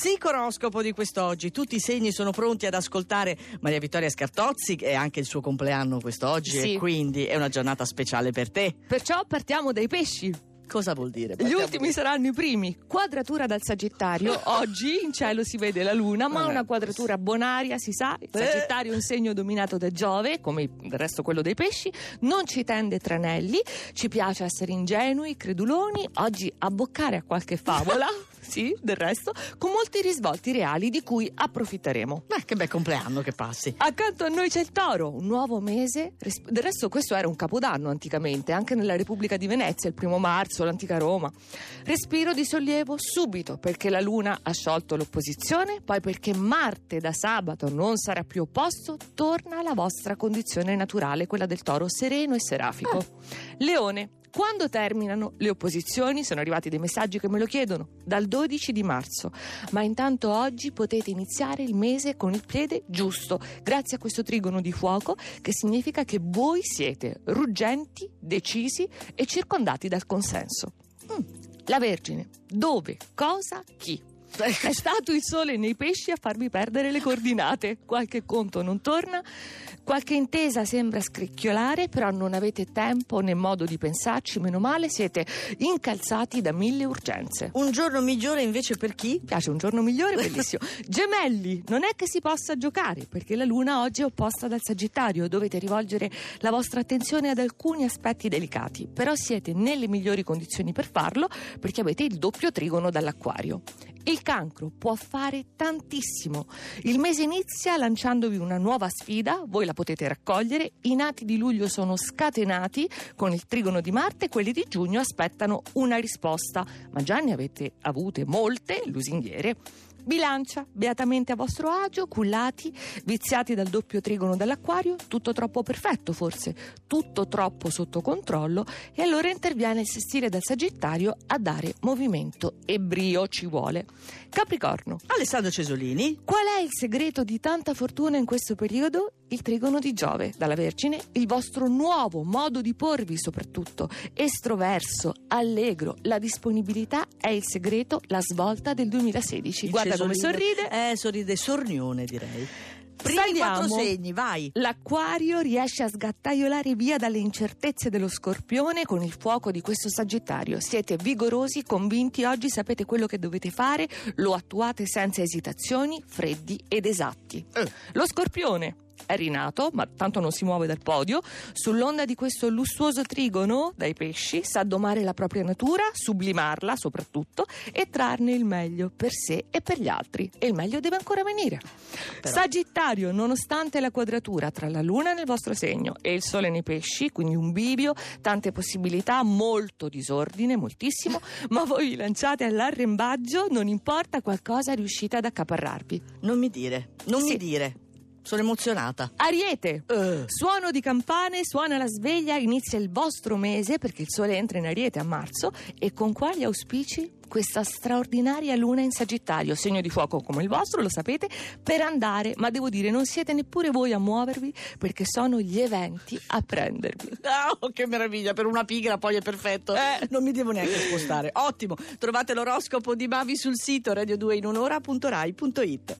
psicoroscopo di quest'oggi. Tutti i segni sono pronti ad ascoltare Maria Vittoria Scartozzi, è anche il suo compleanno quest'oggi Sì. e quindi è una giornata speciale per te. Perciò partiamo dai pesci. Cosa vuol dire? Gli ultimi saranno i primi. Quadratura dal Sagittario. Oggi in cielo si vede la Luna, ma una quadratura bonaria, si sa. Il Sagittario è un segno dominato da Giove, come del resto quello dei pesci. Non ci tende tranelli. Ci piace essere ingenui, creduloni. Oggi abboccare a qualche favola. Sì, del resto, con molti risvolti reali di cui approfitteremo. Ma che bel compleanno che passi. Accanto a noi c'è il toro, un nuovo mese. Del resto, questo era un capodanno anticamente, anche nella Repubblica di Venezia, il primo marzo, l'antica Roma. Respiro di sollievo subito perché la Luna ha sciolto l'opposizione, poi perché Marte da sabato non sarà più opposto, torna alla vostra condizione naturale, quella del toro sereno e serafico. Leone. Quando terminano le opposizioni? Sono arrivati dei messaggi che me lo chiedono. Dal 12 di marzo. Ma intanto oggi potete iniziare il mese con il piede giusto, grazie a questo trigono di fuoco, che significa che voi siete ruggenti, decisi e circondati dal consenso. Mm. La Vergine. Dove? Cosa? Chi? È stato il sole nei pesci a farvi perdere le coordinate. Qualche conto non torna, qualche intesa sembra scricchiolare, però non avete tempo né modo di pensarci, meno male, siete incalzati da mille urgenze. Un giorno migliore invece per chi? Mi piace un giorno migliore, bellissimo. Gemelli, non è che si possa giocare, perché la luna oggi è opposta dal Sagittario, dovete rivolgere la vostra attenzione ad alcuni aspetti delicati, però siete nelle migliori condizioni per farlo perché avete il doppio trigono dall'acquario. Il cancro può fare tantissimo. Il mese inizia lanciandovi una nuova sfida, voi la potete raccogliere. I nati di luglio sono scatenati con il trigono di Marte, quelli di giugno aspettano una risposta, ma già ne avete avute molte, lusinghiere. Bilancia, beatamente a vostro agio, cullati, viziati dal doppio trigono dell'acquario, tutto troppo perfetto forse, tutto troppo sotto controllo e allora interviene il sestile del Sagittario a dare movimento e brio ci vuole. Capricorno, Alessandro Cesolini? Qual è il segreto di tanta fortuna in questo periodo? Il trigono di Giove, dalla Vergine, il vostro nuovo modo di porvi soprattutto, estroverso, allegro, la disponibilità è il segreto, la svolta del 2016. Il Guarda come sorride. Eh, sorride sornione direi. Primi Saliamo. quattro segni, vai. L'acquario riesce a sgattaiolare via dalle incertezze dello scorpione con il fuoco di questo sagittario. Siete vigorosi, convinti, oggi sapete quello che dovete fare, lo attuate senza esitazioni, freddi ed esatti. Eh. Lo scorpione è rinato, ma tanto non si muove dal podio. Sull'onda di questo lussuoso trigono dai pesci, sa domare la propria natura, sublimarla soprattutto e trarne il meglio per sé e per gli altri. E il meglio deve ancora venire. Però- Sagittario, nonostante la quadratura tra la luna nel vostro segno e il sole nei pesci, quindi un bivio, tante possibilità, molto disordine, moltissimo, ma voi vi lanciate all'arrembaggio, non importa qualcosa riuscite ad accaparrarvi. Non mi dire, non Sì. mi dire. Sono emozionata. Ariete, Eh. Suono di campane, suona la sveglia, inizia il vostro mese perché il sole entra in Ariete a marzo e con quali auspici? Questa straordinaria luna in Sagittario, segno di fuoco come il vostro, lo sapete, per andare, ma devo dire non siete neppure voi a muovervi perché sono gli eventi a prendervi. Ah, oh, che meraviglia, per una pigra poi è perfetto. Eh. Non mi devo neanche spostare. Ottimo. Trovate l'oroscopo di Mavi sul sito radio2inunora.rai.it.